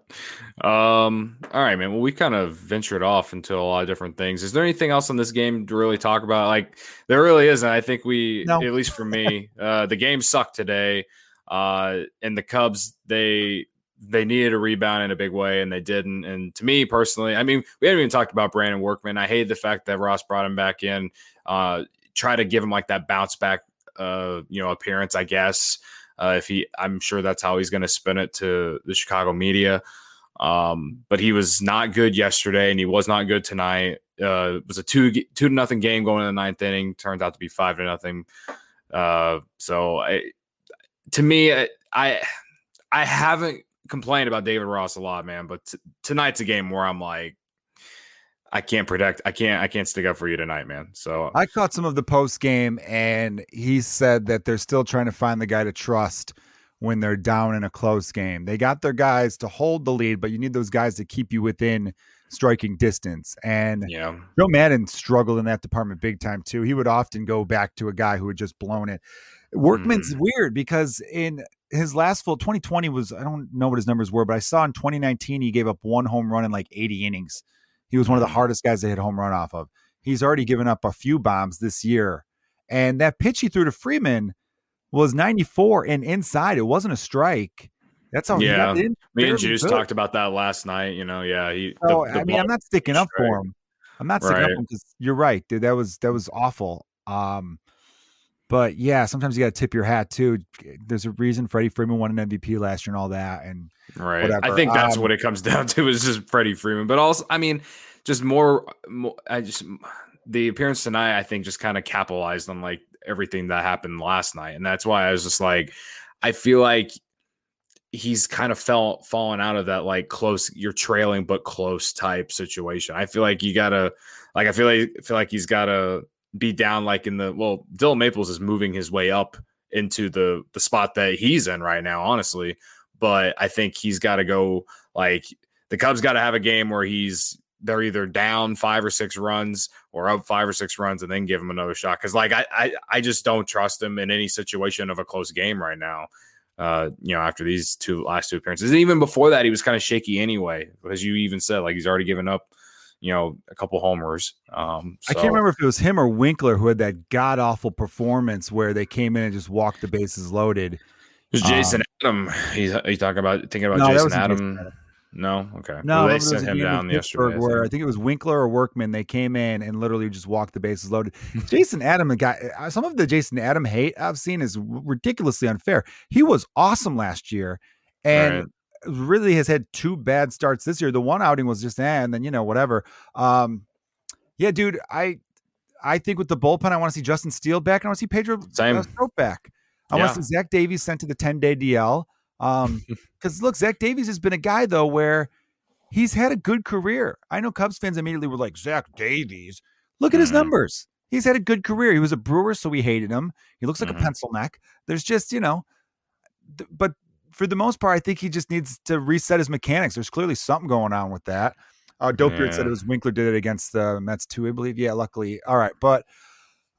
S1: Um, all right, man. Well, we kind of ventured off into a lot of different things. Is there anything else on this game to really talk about? Like, there really isn't. I think we,
S2: No.
S1: at least for me, uh, the game sucked today. Uh, and the Cubs, they they needed a rebound in a big way, and they didn't. And to me personally, I mean, we haven't even talked about Brandon Workman. I hate the fact that Ross brought him back in. Uh, try to give him like that bounce back, uh, you know, appearance. I guess uh, if he, I'm sure that's how he's going to spin it to the Chicago media. Um, but he was not good yesterday, and he was not good tonight. Uh, it was a two two to nothing game going in the ninth inning. Turned out to be five to nothing. Uh, so I, to me, I, I haven't complained about David Ross a lot, man. But t- tonight's a game where I'm like, I can't protect. I can't. I can't stick up for you tonight, man. So
S2: I caught some of the post game, and he said that they're still trying to find the guy to trust when they're down in a close game. They got their guys to hold the lead, but you need those guys to keep you within striking distance. And
S1: yeah,
S2: Joe Maddon struggled in that department big time too. He would often go back to a guy who had just blown it. Workman's mm. weird because in his last full 2020 was I don't know what his numbers were, but I saw in 2019 he gave up one home run in like 80 innings. He was one of the hardest guys to hit home run off of. He's already given up a few bombs this year. And that pitch he threw to Freeman was 94 and inside. It wasn't a strike. That's how he
S1: Yeah.
S2: got in
S1: me and Juice
S2: good.
S1: talked about that last night. You know, yeah, he.
S2: So
S1: the
S2: I mean, I'm not sticking up for him. I'm not sticking up
S1: Right.
S2: for him because you're right, dude. That was that was awful. Um, But yeah, sometimes you got to tip your hat too. There's a reason Freddie Freeman won an MVP last year and all that, and
S1: right.
S2: whatever.
S1: I think that's
S2: Um,
S1: what it comes down to is just Freddie Freeman. But also, I mean, just more, more I just the appearance tonight, I think, just kind of capitalized on like everything that happened last night, and that's why I was just like, I feel like he's kind of fell fallen out of that like close you're trailing but close type situation. I feel like you gotta like I feel like I feel like he's gotta be down like in the well, Dillon Maples is moving his way up into the the spot that he's in right now, honestly. But I think he's got to go like the Cubs got to have a game where he's they're either down five or six runs or up five or six runs and then give him another shot. Cause like I I, I just don't trust him in any situation of a close game right now. Uh, you know, after these two last two appearances. And even before that, he was kind of shaky anyway, as you even said, like he's already given up, you know, a couple homers. Um
S2: I can't remember if it was him or Winkler who had that god awful performance where they came in and just walked the bases loaded.
S1: It was Jason Adam. He's talking about thinking about
S2: No,
S1: Jason Adam.
S2: Jason Adam.
S1: No, okay.
S2: No,
S1: Well, they sent him down yesterday.
S2: Where I
S1: think.
S2: it was Winkler or Workman. They came in and literally just walked the bases loaded. Jason Adam, the guy, uh, some of the Jason Adam hate I've seen is ridiculously unfair. He was awesome last year, and really has had two bad starts this year. The one outing was just, eh, and then you know whatever. Um, yeah, dude, I I think with the bullpen, I want to see Justin Steele back. and I want to see Pedro
S1: Same.
S2: uh, back. I want to see Zach Davies sent to the 10 day DL. Um, because look, Zach Davies has been a guy though where he's had a good career. I know Cubs fans immediately were like, Zach Davies, look at his
S1: Mhm.
S2: numbers. He's had a good career. He was a brewer, so we hated him. He looks like
S1: Mhm.
S2: a pencil neck. There's just, you know, th- but for the most part, I think he just needs to reset his mechanics. There's clearly something going on with that. Uh, said
S1: Yeah.
S2: it was Winkler did it against the Mets too, I believe. Yeah, luckily. All right. But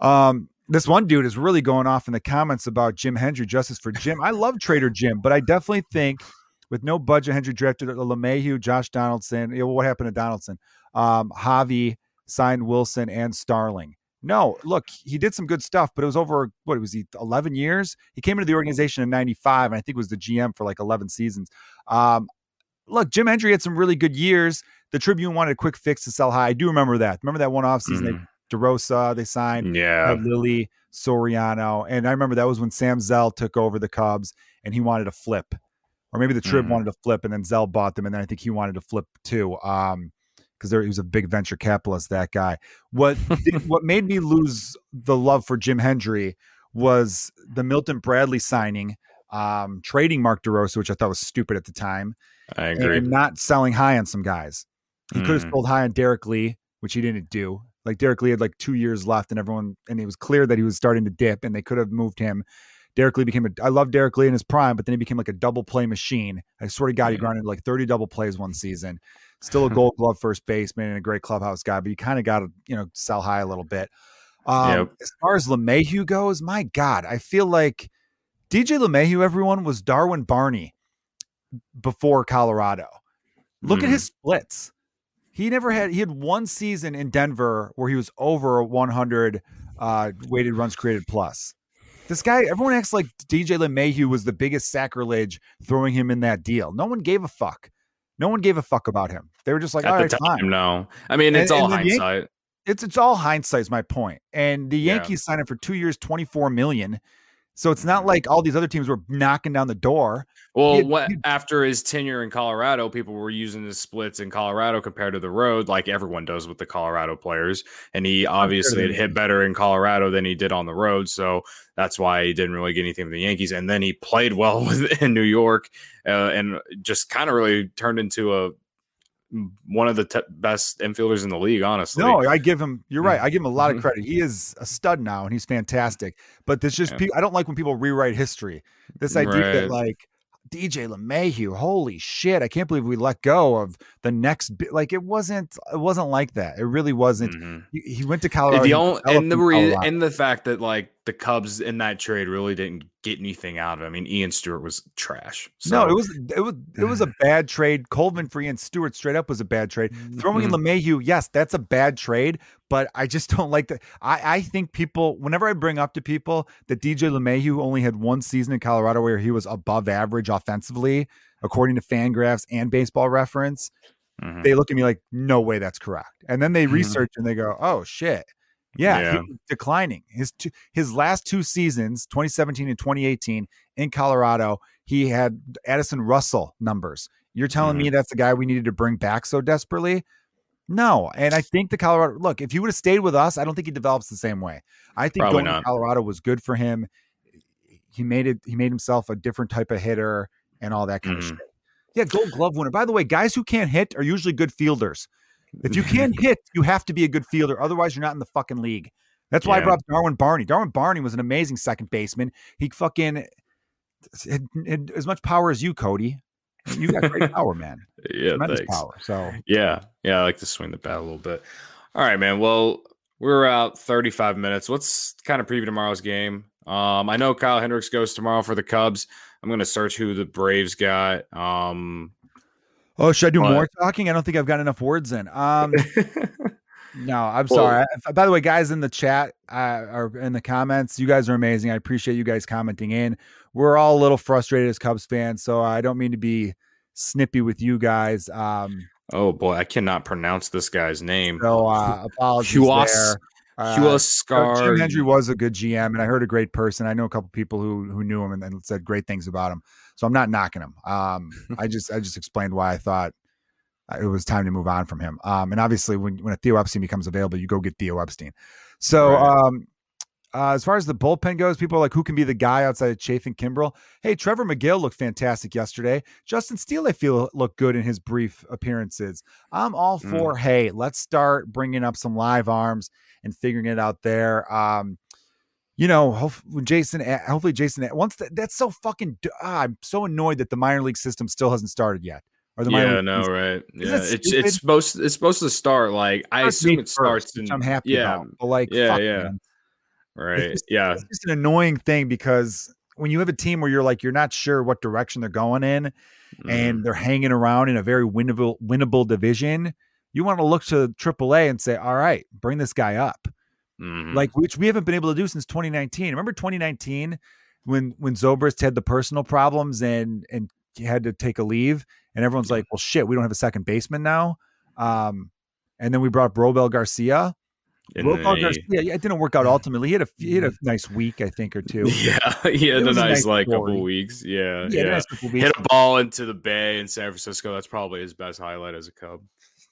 S2: um, this one dude is really going off in the comments about Jim Hendry, justice for Jim. I love Trader Jim, but I definitely think with no budget, Hendry drafted LeMahieu, Josh Donaldson. You know, what happened to Donaldson? Um, Javi signed Willson and Starlin. No, look, he did some good stuff, but it was over what was he 11 years? He came into the organization in 95 and I think was the GM for like 11 seasons. Um, look, Jim Hendry had some really good years. The Tribune wanted a quick fix to sell high. I do remember that. Remember that one offseason they
S1: Mhm.
S2: DeRosa they signed
S1: Yeah.
S2: Lilly Soriano, and I remember that was when Sam Zell took over the Cubs and he wanted to flip, or maybe the Trib
S1: Mhm.
S2: wanted to flip, and then Zell bought them, and then I think he wanted to flip too, um, because he was a big venture capitalist. That guy. What what made me lose the love for Jim Hendry was the Milton Bradley signing, um, trading Mark DeRosa, which I thought was stupid at the time,
S1: I agree.
S2: and not selling high on some guys. He could have sold high on Derrek Lee, which he didn't do. Like Derrek Lee had like two years left, and everyone and it was clear that he was starting to dip, and they could have moved him. Derrek Lee became a. I love Derrek Lee in his prime, but then he became like a double play machine. I swear to God, he grounded like thirty double plays one season. Still a Gold Glove first baseman and a great clubhouse guy, but you kind of got to you know sell high a little bit. Um,
S1: Yep.
S2: As far as LeMahieu goes, my God, I feel like DJ LeMahieu, everyone was Darwin Barney before Colorado. Look at
S1: Mhm.
S2: his splits. He never had. He had one season in Denver where he was over 100 uh, weighted runs created plus. This guy, everyone acts like DJ LeMahieu was the biggest sacrilege throwing him in that deal. No one gave a fuck. No one gave a fuck about him. They were just like, all
S1: At
S2: right,
S1: time,
S2: fine.
S1: no. I mean,
S2: And-
S1: it's all
S2: and the Yan-
S1: hindsight.
S2: It's it's all hindsight. Is my point. And the
S1: Yeah.
S2: Yankees signed him for two years, 24 million. So it's not like all these other teams were knocking down the door.
S1: Well,
S2: had-
S1: what, after his tenure in Colorado, people were using the splits in Colorado compared to the road, like everyone does with the Colorado players. And he obviously had hit better in Colorado than he did on the road, so that's why he didn't really get anything from the Yankees. And then he played well with, in New York, uh, and just kind of really turned into a one of the te- best infielders in the league. Honestly,
S2: No, I give him. You're right. I give him a lot of
S1: Mhm.
S2: credit. He is a stud now, and he's fantastic. But this just
S1: Yeah.
S2: pe- I don't like when people rewrite history. This idea that like DJ LeMahieu, holy shit, I can't believe we let go of the next bit. Like it wasn't. It wasn't like that. It really wasn't.
S1: Mhm.
S2: He, he went to Colorado.
S1: the
S2: he
S1: only,
S2: developed
S1: and the
S2: in
S1: re- and the fact that like the Cubs in that trade really didn't get anything out of it. I mean, Ian Stewart was trash. So,
S2: no, it was it was it was a bad trade. Coleman for Ian Stewart straight up was a bad trade. Throwing in
S1: Mhm.
S2: LeMahieu, yes, that's a bad trade, but I just don't like that. I, I think people, whenever I bring up to people that DJ LeMahieu only had one season in Colorado where he was above average offensively, according to Fangraphs and Baseball Reference,
S1: Mhm.
S2: they look at me like, no way that's correct. And then they
S1: Mhm.
S2: research and they go, oh shit, Yeah, yeah. declining. His two, his last two seasons, 2017 and 2018 in Colorado, he had Addison Russell numbers. You're telling mm-hmm. me that's the guy we needed to bring back so desperately? No, and I think the Colorado look. If he would have stayed with us, I don't think he develops the same way. I think Probably going not. to Colorado was good for him. He made it. He made himself a different type of hitter and all that kind mm-hmm. of shit. Yeah, Gold Glove winner. By the way, guys who can't hit are usually good fielders. If you can't hit, you have to be a good fielder. Otherwise, you're not in the fucking league. That's why yeah. I brought Darwin Barney. Darwin Barney was an amazing second baseman. He fucking had, had as much power as you, Cody. You got great power, man.
S1: yeah, Tremendous thanks. power. So yeah, yeah, I like to swing the bat a little bit. All right, man. Well, we're out 35 minutes. Let's kind of preview tomorrow's game. Um, I know Kyle Hendricks goes tomorrow for the Cubs. I'm going to search who the Braves got. Um,
S2: oh, should I do more talking? I don't think I've got enough words in. Um, no, I'm well, sorry. I, by the way, guys in the chat uh, or in the comments, you guys are amazing. I appreciate you guys commenting in. We're all a little frustrated as Cubs fans, so I don't mean to be snippy with you guys. Um,
S1: oh boy, I cannot pronounce this guy's name.
S2: So uh, apologies Huas, there. Uh,
S1: Huascar.
S2: Jim Hendry was a good GM, and I heard a great person. I know a couple people who who knew him and, and said great things about him. So I'm not knocking him. Um, I just I just explained why I thought uh, it was time to move on from him. Um, and obviously, when when a Theo Epstein becomes available, you go get Theo Epstein. So right. um, uh, as far as the bullpen goes, people are like, who can be the guy outside of Chafin Kimbrel? Hey, Trevor Megill looked fantastic yesterday. Justin Steele, I feel, looked good in his brief appearances. I'm all mm. for, mm. hey, let's start bringing up some live arms and figuring it out there. Um, you know, hopefully Jason, hopefully Jason, once that, that's so fucking, ah, I'm so annoyed that the minor league system still hasn't started yet.
S1: Or the yeah, no, right. Yeah, it's it's supposed it's supposed to start like I assume it starts.
S2: First, in, I'm happy. Yeah, about, but like,
S1: yeah, yeah. Man. Right.
S2: It's just,
S1: yeah.
S2: It's just an annoying thing because when you have a team where you're like you're not sure what direction they're going in mm. and they're hanging around in a very winnable winnable division, you want to look to AAA and say, "All right, bring this guy up." Mm-hmm. Like which we haven't been able to do since 2019. Remember 2019 when when Zobrist had the personal problems and and had to take a leave and everyone's like, "Well, shit, we don't have a second baseman now." Um, and then we brought Robel Garcia Robel Garcia, yeah, it didn't work out ultimately. He had a he had a mm. nice week, I think, or two.
S1: Yeah, he had a nice, a nice, like story. couple weeks. Yeah, yeah. Nice weeks. Hit a ball into the bay in San Francisco. That's probably his best highlight as a Cub.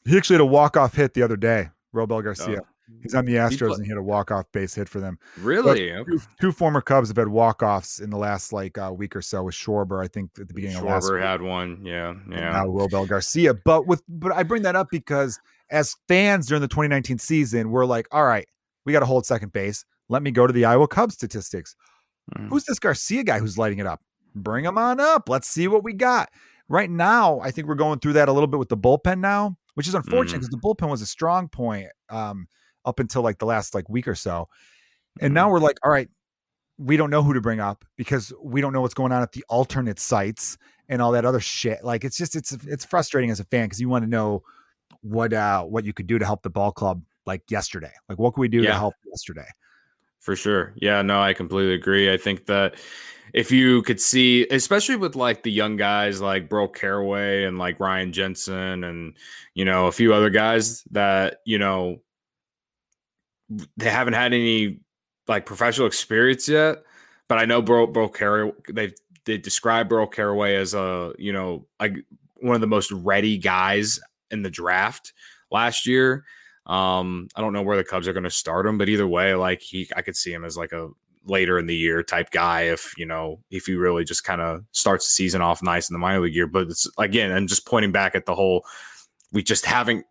S2: He actually had a walk off hit the other day. Robel Garcia. Oh. He's on the Astros he and he had a walk off base hit for them.
S1: Really?
S2: Two, two, former Cubs have had walk offs in the last like uh, week or so with Schwarber. I think at the beginning
S1: Schwarber
S2: of last.
S1: Schwarber had one. Yeah, yeah.
S2: now Robel Garcia, but with but I bring that up because as fans during the 2019 season, we're like, all right, we got to hold second base. Let me go to the Iowa Cubs statistics. Mm. Who's this Garcia guy who's lighting it up? Bring him on up. Let's see what we got. Right now, I think we're going through that a little bit with the bullpen now, which is unfortunate because mm. the bullpen was a strong point um, up until like the last like week or so. And now we're like, all right, we don't know who to bring up because we don't know what's going on at the alternate sites and all that other shit. Like it's just it's it's frustrating as a fan because you want to know what uh what you could do to help the ball club like yesterday? Like, what could we do yeah. to help yesterday?
S1: For sure. Yeah, no, I completely agree. I think that if you could see, especially with like the young guys like Burl Carraway and like Ryan Jensen and, you know, a few other guys that, you know, they haven't had any like professional experience yet. But I know Bro Burl Carraway, they they describe Burl Carraway as a, you know, like one of the most ready guys in the draft last year. Um, I don't know where the Cubs are going to start him, but either way, like he, I could see him as like a later in the year type guy if you know if he really just kind of starts the season off nice in the minor league year. But it's again, and just pointing back at the whole, we just haven't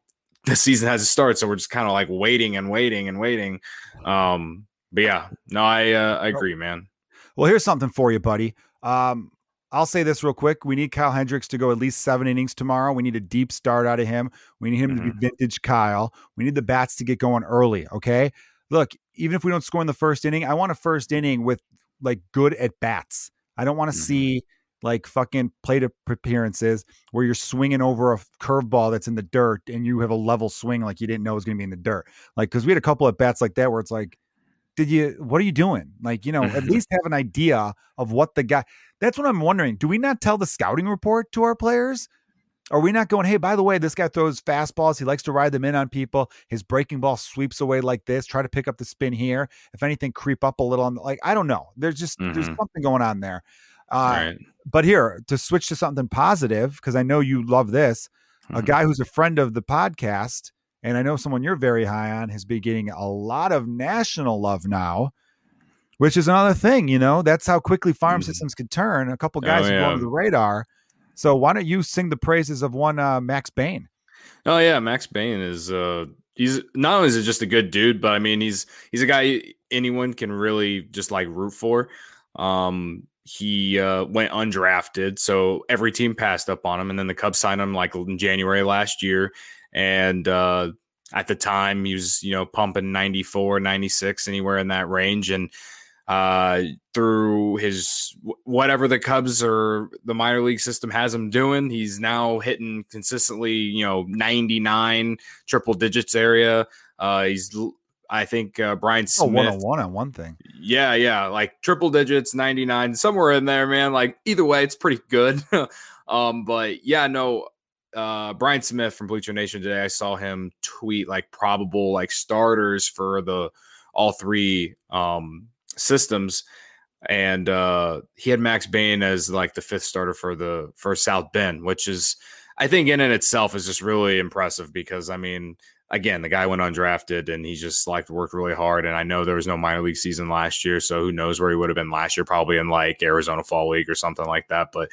S1: the season hasn't started, so we're just kind of like waiting and waiting and waiting. Um, but yeah, no, I uh, I agree, man.
S2: Well, here's something for you, buddy. Um, I'll say this real quick. We need Kyle Hendricks to go at least seven innings tomorrow. We need a deep start out of him. We need him mm-hmm. to be mm-hmm. vintage Kyle. We need the bats to get going early. Okay. Look, even if we don't score in the first inning, I want a first inning with like good at bats. I don't want to mm-hmm. see like fucking plate appearances where you're swinging over a curveball that's in the dirt and you have a level swing like you didn't know it was going to be in the dirt. Like, because we had a couple of bats like that where it's like, did you what are you doing like you know at least have an idea of what the guy that's what i'm wondering do we not tell the scouting report to our players Are we not going, hey, by the way, this guy throws fastballs. He likes to ride them in on people. His breaking ball sweeps away like this. Try to pick up the spin here. If anything, creep up a little on the, like, I don't know. There's just, mm-hmm. there's something going on there. Uh, right. But here, to switch to something positive, because I know you love this, mm-hmm. a guy who's a friend of the podcast, and I know someone you're very high on, has been getting a lot of national love now which is another thing, you know, that's how quickly farm mm. systems could turn. A couple guys oh, yeah. go under the radar. So why don't you sing the praises of one uh, Max Bain?
S1: Oh yeah, Max Bain is uh he's not only is it just a good dude, but I mean he's he's a guy anyone can really just like root for. Um he uh, went undrafted, so every team passed up on him, and then the Cubs signed him like in January last year, and uh, at the time he was you know pumping 94 96 anywhere in that range and uh, through his whatever the Cubs or the minor league system has him doing. He's now hitting consistently, you know, 99 triple digits area. Uh, he's, I think, uh, Bryan Smith. Oh,
S2: one on one on one thing.
S1: Yeah, yeah, like triple digits, 99, somewhere in there, man. Like either way, it's pretty good. um, but yeah, no, uh, Bryan Smith from Bleacher Nation today, I saw him tweet like probable like starters for the all three um systems and uh he had Max Bain as like the fifth starter for the for South Bend, which is I think in and itself is just really impressive because I mean again the guy went undrafted and he just like worked really hard and I know there was no minor league season last year so who knows where he would have been last year probably in like Arizona Fall League or something like that but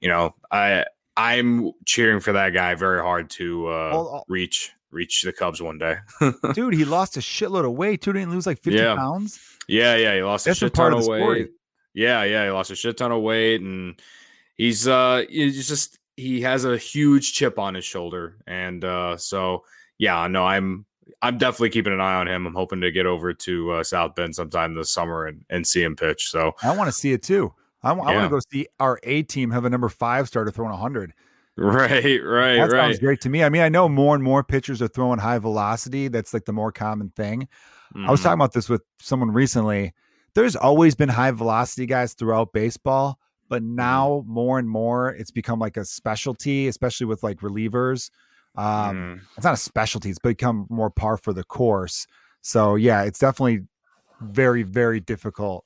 S1: you know I I'm cheering for that guy very hard to uh, uh reach reach the Cubs one day.
S2: dude, he lost a shitload of weight too. Didn't lose like 50 yeah. pounds.
S1: Yeah, yeah. He lost That's a shit ton of, of weight. Yeah, yeah. He lost a shit ton of weight and he's uh he's just he has a huge chip on his shoulder. And uh so yeah, no, I'm I'm definitely keeping an eye on him. I'm hoping to get over to uh, South Bend sometime this summer and, and see him pitch. So
S2: I want to see it too. I, I want to go see our A team have a number five starter throwing 100.
S1: Right, right, that right.
S2: sounds great to me. I mean, I know more and more pitchers are throwing high velocity. That's like the more common thing. Mm-hmm. I was talking mm-hmm. about this with someone recently. There's always been high velocity guys throughout baseball, but mm-hmm. now more and more it's become like a specialty, especially with like relievers. Um, mm. It's not a specialty; it's become more par for the course. So yeah, it's definitely very, very difficult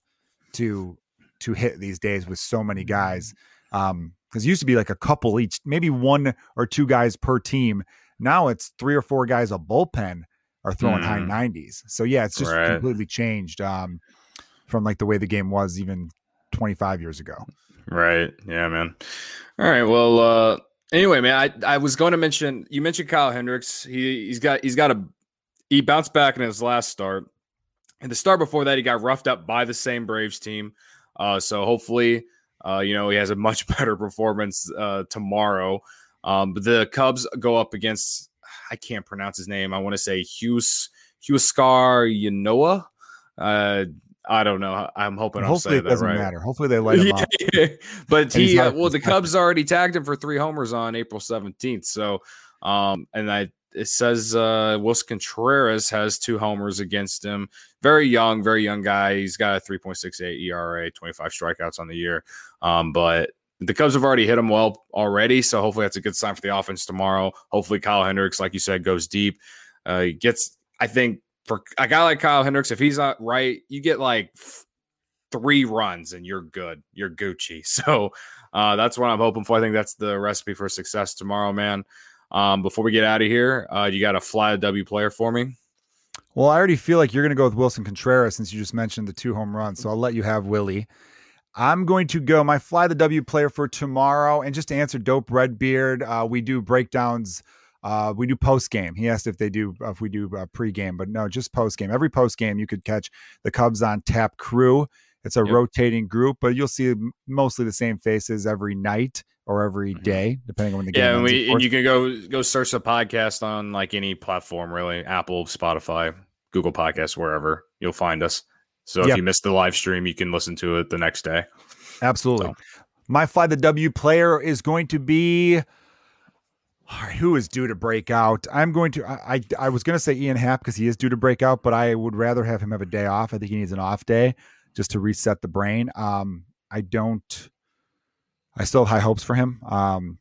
S2: to to hit these days with so many guys. Um, because it used to be like a couple each, maybe one or two guys per team. Now it's three or four guys a bullpen are throwing mm. high 90s. So yeah, it's just right. completely changed um, from like the way the game was even 25 years ago.
S1: Right. Yeah, man. All right. Well, uh, anyway, man, I, I was going to mention you mentioned Kyle Hendricks. He he's got he's got a he bounced back in his last start. And the start before that, he got roughed up by the same Braves team. Uh, so hopefully uh, you know, he has a much better performance uh, tomorrow. Um, but the Cubs go up against I can't pronounce his name. I want to say Hughes Huascar Ynoa. Uh, I don't know. I'm hoping.
S2: Hopefully,
S1: it
S2: doesn't
S1: right.
S2: matter. Hopefully, they let him
S1: yeah, but he, uh, well, the Cubs already tagged him for three homers on April 17th. So, um, and I it says uh, Willson Contreras has two homers against him. Very young, very young guy. He's got a 3.68 ERA, 25 strikeouts on the year. Um, but the Cubs have already hit him well already, so hopefully that's a good sign for the offense tomorrow. Hopefully Kyle Hendricks, like you said, goes deep. Uh, he gets, I think, for a guy like Kyle Hendricks, if he's not right, you get like three runs and you're good. You're Gucci. So uh, that's what I'm hoping for. I think that's the recipe for success tomorrow, man. Um, before we get out of here, uh, you got a fly a W player for me?
S2: Well, I already feel like you're going to go with Willson Contreras since you just mentioned the two home runs. So I'll let you have Willie. I'm going to go my fly the W player for tomorrow. And just to answer Dope Redbeard, uh, we do breakdowns. Uh, we do post game. He asked if they do if we do uh, pre game, but no, just post game. Every post game, you could catch the Cubs on Tap Crew. It's a yep. rotating group, but you'll see mostly the same faces every night or every mm-hmm. depending on when the game.
S1: Yeah, and, we, and you can go go search the podcast on like any platform, really, Apple, Spotify, Google Podcasts, wherever you'll find us. So if you missed the live stream, you can listen to it the next day.
S2: Absolutely. So. My fly the W player is going to be. who is due to break out? I'm going to. I I, I was going to say Ian Happ because he is due to break out, but I would rather have him have a day off. I think he needs an off day just to reset the brain. Um, I don't. I still have high hopes for him. Um,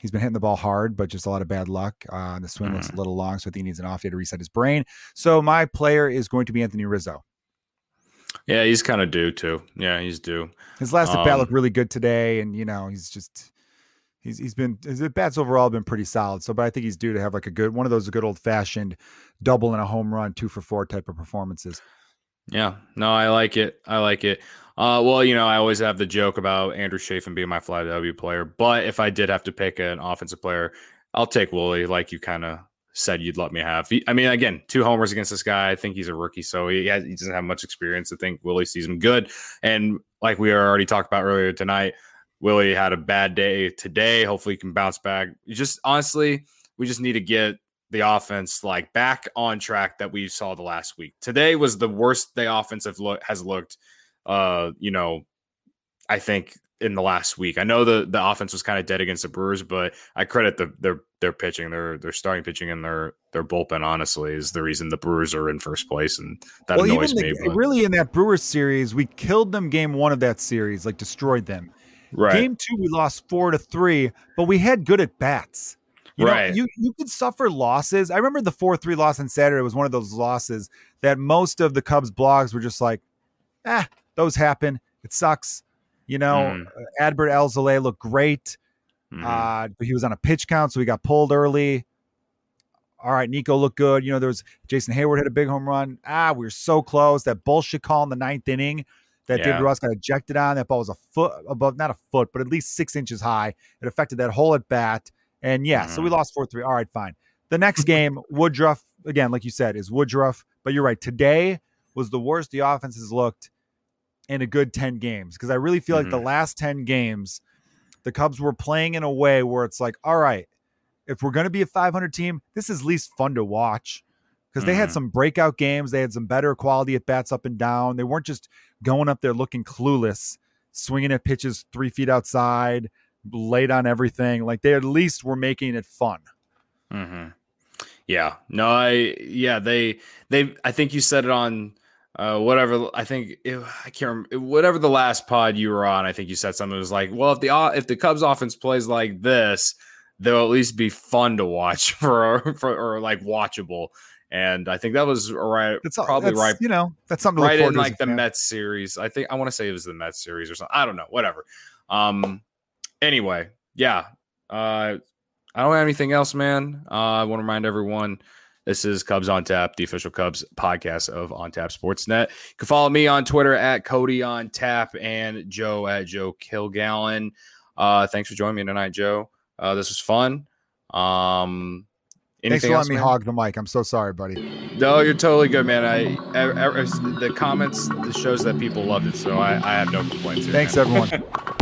S2: He's been hitting the ball hard, but just a lot of bad luck. Uh, the swing mm. looks a mm-hmm. little long, so I think he needs an off day to reset his brain. So my player is going to be Anthony Rizzo.
S1: Yeah, he's kind of due too. Yeah, he's due.
S2: His last um, at bat looked really good today, and you know he's just he's he's been his at bats overall have been pretty solid. So, but I think he's due to have like a good one of those good old fashioned double and a home run, two for four type of performances.
S1: Yeah, no, I like it. I like it. Uh, well, you know, I always have the joke about Andrew Chafin being my fly W player, but if I did have to pick an offensive player, I'll take Willie, like you kind of said you'd let me have. I mean, again, two homers against this guy. I think he's a rookie, so he has, he doesn't have much experience. I think Willie sees him good, and like we already talked about earlier tonight, Willie had a bad day today. Hopefully, he can bounce back. You just honestly, we just need to get the offense like back on track that we saw the last week. Today was the worst the offensive look has looked. Uh, you know, I think in the last week. I know the the offense was kind of dead against the Brewers, but I credit the their their pitching, their their starting pitching, and their their bullpen. Honestly, is the reason the Brewers are in first place, and that well, annoys
S2: the,
S1: me.
S2: But. Really, in that Brewers series, we killed them game one of that series, like destroyed them. Right. Game two, we lost four to three, but we had good at bats. You right. Know, you you could suffer losses. I remember the four three loss on Saturday was one of those losses that most of the Cubs blogs were just like, ah, those happen. It sucks. You know, mm. Adbert Alzolay looked great. Mm. Uh, but he was on a pitch count, so he got pulled early. All right, Nico looked good. You know, there was Jason Heyward had a big home run. Ah, we were so close. That bullshit call in the ninth inning that yeah. David Ross got ejected on. That ball was a foot above, not a foot, but at least six inches high. It affected that whole at bat. And yeah, mm-hmm. so we mm-hmm. lost 4 3. All right, fine. The next game, Woodruff, again, like you said, is Woodruff. But you're right. Today was the worst the offense has looked in a good 10 games because I really feel mm-hmm. like the mm-hmm. last 10 games, the Cubs were playing in a way where it's like, all right, if we're going to be a 500 team, this is least fun to watch because mm-hmm. they had mm-hmm. some breakout games. They had some better quality at bats up and down. They weren't just going up there looking clueless, swinging at pitches three feet outside, late on everything. Like they at least were making it fun.
S1: Mm-hmm. Yeah. No, I, yeah, they, they, I think you said it on, uh, whatever. I think it, I can't remember whatever the last pod you were on. I think you said something was like, well, if the if the Cubs offense plays like this, they'll at least be fun to watch for, for or like watchable. And I think that was right, that's, probably that's, right.
S2: You know, that's something
S1: right in like the fan. Mets series. I think I want to say it was the Mets series or something. I don't know. Whatever. Um, Anyway, yeah. Uh, I don't have anything else, man. Uh, I want to remind everyone this is Cubs on Tap, the official Cubs podcast of On Tap Sportsnet. You can follow me on Twitter at Cody on Tap and Joe at Joe Kilgallen. Uh, thanks for joining me tonight, Joe. Uh, this was fun. Um,
S2: Thanks for letting me hog the mic. I'm so sorry, buddy.
S1: No, you're totally good, man. I, I, I the comments the shows that people loved it, so I, I have no complaints. Here,
S2: Thanks, man. everyone.